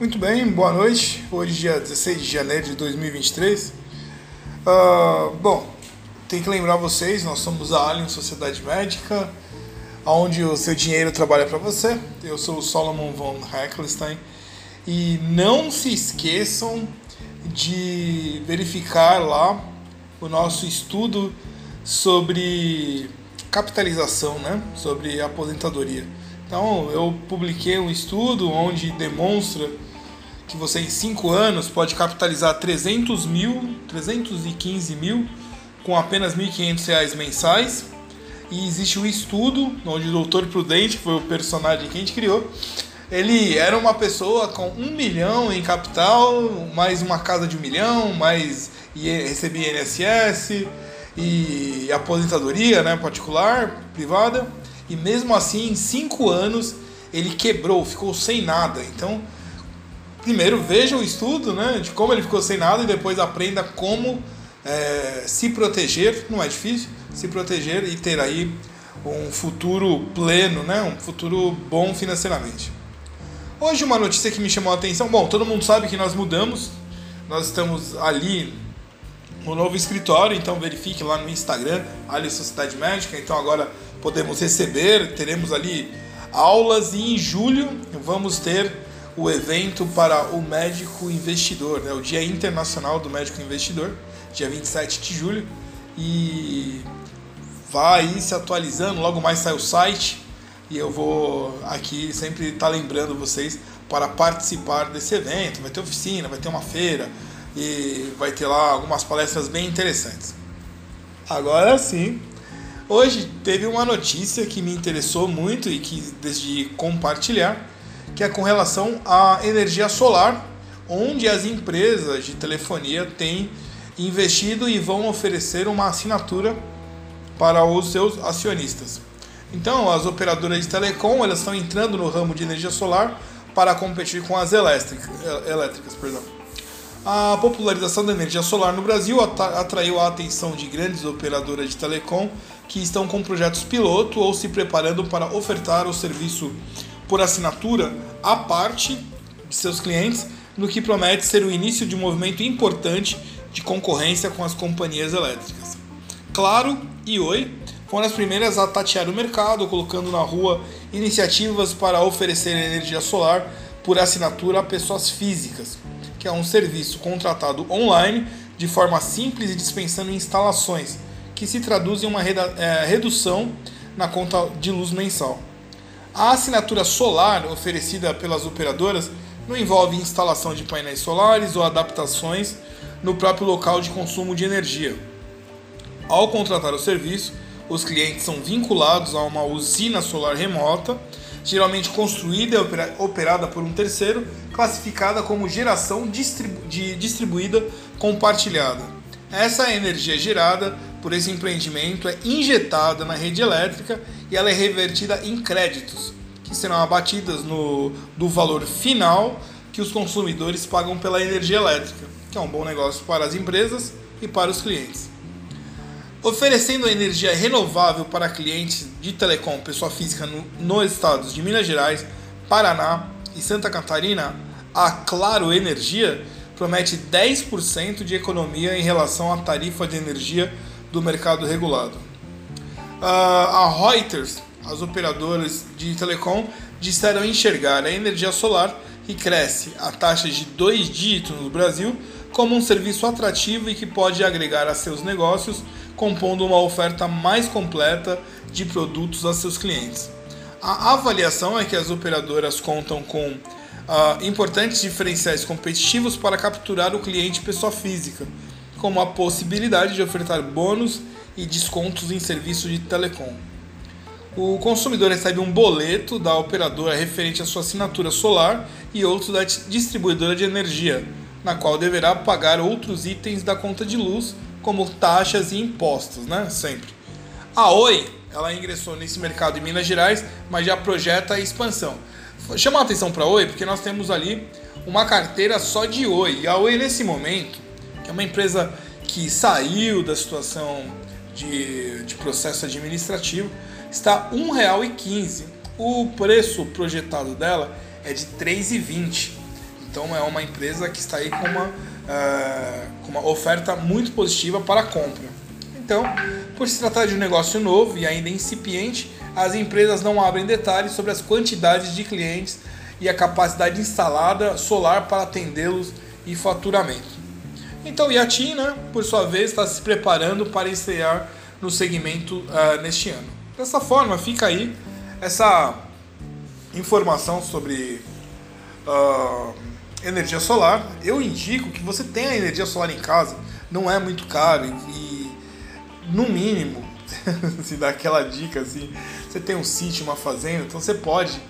Muito bem, boa noite. Hoje, dia 16 de janeiro de 2023. Uh, bom, tem que lembrar vocês: nós somos a Alien Sociedade Médica, onde o seu dinheiro trabalha para você. Eu sou o Solomon von Heckelstein. E não se esqueçam de verificar lá o nosso estudo sobre capitalização, né? sobre aposentadoria. Então, eu publiquei um estudo onde demonstra que você em 5 anos pode capitalizar 300 mil, 315 mil com apenas R$ 1.500 mensais. E existe um estudo onde o Dr. Prudente, que foi o personagem que a gente criou, ele era uma pessoa com um milhão em capital, mais uma casa de um milhão, mais recebia INSS e aposentadoria né, particular, privada. E mesmo assim, em cinco anos, ele quebrou, ficou sem nada. Então, primeiro veja o estudo né, de como ele ficou sem nada e depois aprenda como é, se proteger, não é difícil, se proteger e ter aí um futuro pleno, né, um futuro bom financeiramente. Hoje uma notícia que me chamou a atenção, bom, todo mundo sabe que nós mudamos, nós estamos ali no novo escritório, então verifique lá no Instagram, Ali Sociedade Médica, então agora podemos receber, teremos ali aulas e em julho vamos ter o evento para o médico investidor, né? o Dia Internacional do Médico Investidor, dia 27 de julho. E vai se atualizando, logo mais sai o site e eu vou aqui sempre estar tá lembrando vocês para participar desse evento. Vai ter oficina, vai ter uma feira e vai ter lá algumas palestras bem interessantes. Agora sim, hoje teve uma notícia que me interessou muito e que decidi compartilhar que é com relação à energia solar, onde as empresas de telefonia têm investido e vão oferecer uma assinatura para os seus acionistas. Então, as operadoras de telecom elas estão entrando no ramo de energia solar para competir com as elétricas. elétricas perdão. A popularização da energia solar no Brasil atraiu a atenção de grandes operadoras de telecom que estão com projetos piloto ou se preparando para ofertar o serviço por assinatura à parte de seus clientes, no que promete ser o início de um movimento importante de concorrência com as companhias elétricas. Claro e Oi foram as primeiras a tatear o mercado, colocando na rua iniciativas para oferecer energia solar por assinatura a pessoas físicas, que é um serviço contratado online de forma simples e dispensando instalações, que se traduz em uma eh, redução na conta de luz mensal. A assinatura solar oferecida pelas operadoras não envolve instalação de painéis solares ou adaptações no próprio local de consumo de energia. Ao contratar o serviço, os clientes são vinculados a uma usina solar remota, geralmente construída e operada por um terceiro, classificada como geração distribu distribuída compartilhada. Essa energia gerada por esse empreendimento é injetada na rede elétrica e ela é revertida em créditos, que serão abatidas no, do valor final que os consumidores pagam pela energia elétrica, que é um bom negócio para as empresas e para os clientes. Oferecendo energia renovável para clientes de telecom, pessoa física no, nos estados de Minas Gerais, Paraná e Santa Catarina, a Claro Energia promete 10% de economia em relação à tarifa de energia do mercado regulado. Uh, a Reuters, as operadoras de telecom, disseram enxergar a energia solar, que cresce a taxa de dois dígitos no Brasil, como um serviço atrativo e que pode agregar a seus negócios, compondo uma oferta mais completa de produtos a seus clientes. A avaliação é que as operadoras contam com uh, importantes diferenciais competitivos para capturar o cliente pessoa física, como a possibilidade de ofertar bônus e descontos em serviços de telecom. O consumidor recebe um boleto da operadora referente à sua assinatura solar e outro da distribuidora de energia, na qual deverá pagar outros itens da conta de luz, como taxas e impostos, né? Sempre. A Oi, ela ingressou nesse mercado em Minas Gerais, mas já projeta a expansão. Chama a atenção para a Oi porque nós temos ali uma carteira só de Oi. E a Oi nesse momento é uma empresa que saiu da situação de, de processo administrativo, está R$ 1,15. O preço projetado dela é de R$ 3,20. Então é uma empresa que está aí com uma, uh, com uma oferta muito positiva para a compra. Então, por se tratar de um negócio novo e ainda incipiente, as empresas não abrem detalhes sobre as quantidades de clientes e a capacidade instalada solar para atendê-los e faturamento. Então, o Yati, né, por sua vez, está se preparando para estrear no segmento uh, neste ano. Dessa forma, fica aí essa informação sobre uh, energia solar. Eu indico que você tenha energia solar em casa, não é muito caro e, no mínimo, se dá aquela dica assim, você tem um sítio, uma fazenda, então você pode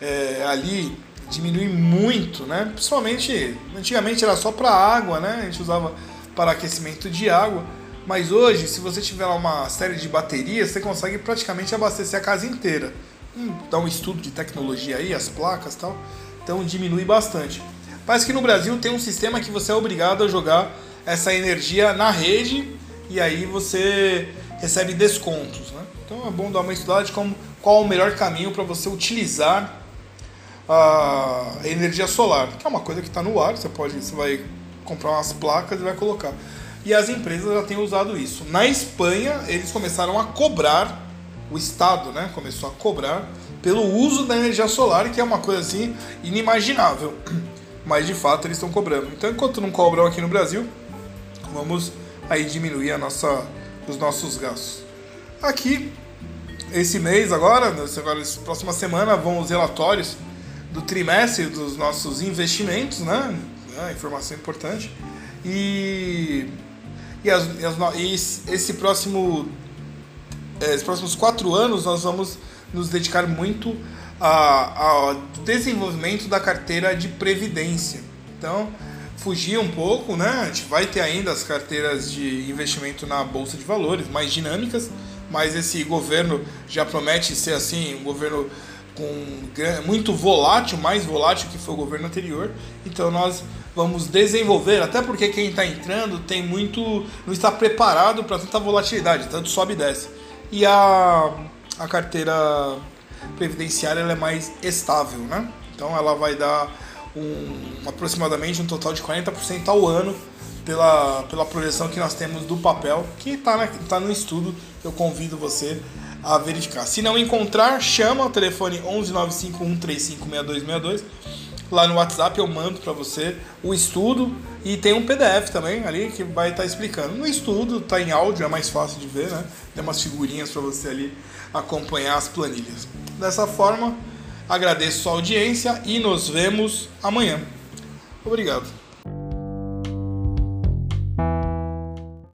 é, ali diminuir muito, né? Principalmente, antigamente era só para água, né? A gente usava para aquecimento de água, mas hoje, se você tiver uma série de baterias, você consegue praticamente abastecer a casa inteira. Hum, dá um estudo de tecnologia aí, as placas, tal, então diminui bastante. Parece que no Brasil tem um sistema que você é obrigado a jogar essa energia na rede e aí você recebe descontos. Né? Então é bom dar uma estudada de como, qual o melhor caminho para você utilizar a energia solar, que é uma coisa que está no ar, você pode, você vai comprar umas placas e vai colocar. E as empresas já têm usado isso. Na Espanha, eles começaram a cobrar, o Estado né, começou a cobrar pelo uso da energia solar, que é uma coisa assim inimaginável mas de fato eles estão cobrando. Então, enquanto não cobram aqui no Brasil, vamos aí diminuir a nossa, os nossos gastos. Aqui, esse mês agora, agora próxima semana, vão os relatórios do trimestre dos nossos investimentos, né? É, informação importante. E, e, as, e, as, e esse próximo, é, esses próximos quatro anos nós vamos nos dedicar muito ao desenvolvimento da carteira de previdência. Então, fugir um pouco, né? A gente vai ter ainda as carteiras de investimento na bolsa de valores mais dinâmicas, mas esse governo já promete ser assim, um governo com muito volátil, mais volátil que foi o governo anterior. Então nós vamos desenvolver, até porque quem está entrando tem muito, não está preparado para tanta volatilidade, tanto sobe e desce. E a, a carteira previdenciária é mais estável, né? Então ela vai dar um, aproximadamente um total de 40% ao ano pela, pela projeção que nós temos do papel, que está tá no estudo. Eu convido você a verificar. Se não encontrar, chama o telefone 11951356262. Lá no WhatsApp eu mando para você o estudo e tem um PDF também ali que vai estar tá explicando. No estudo está em áudio, é mais fácil de ver, né? Tem umas figurinhas para você ali acompanhar as planilhas. Dessa forma, agradeço a audiência e nos vemos amanhã. Obrigado.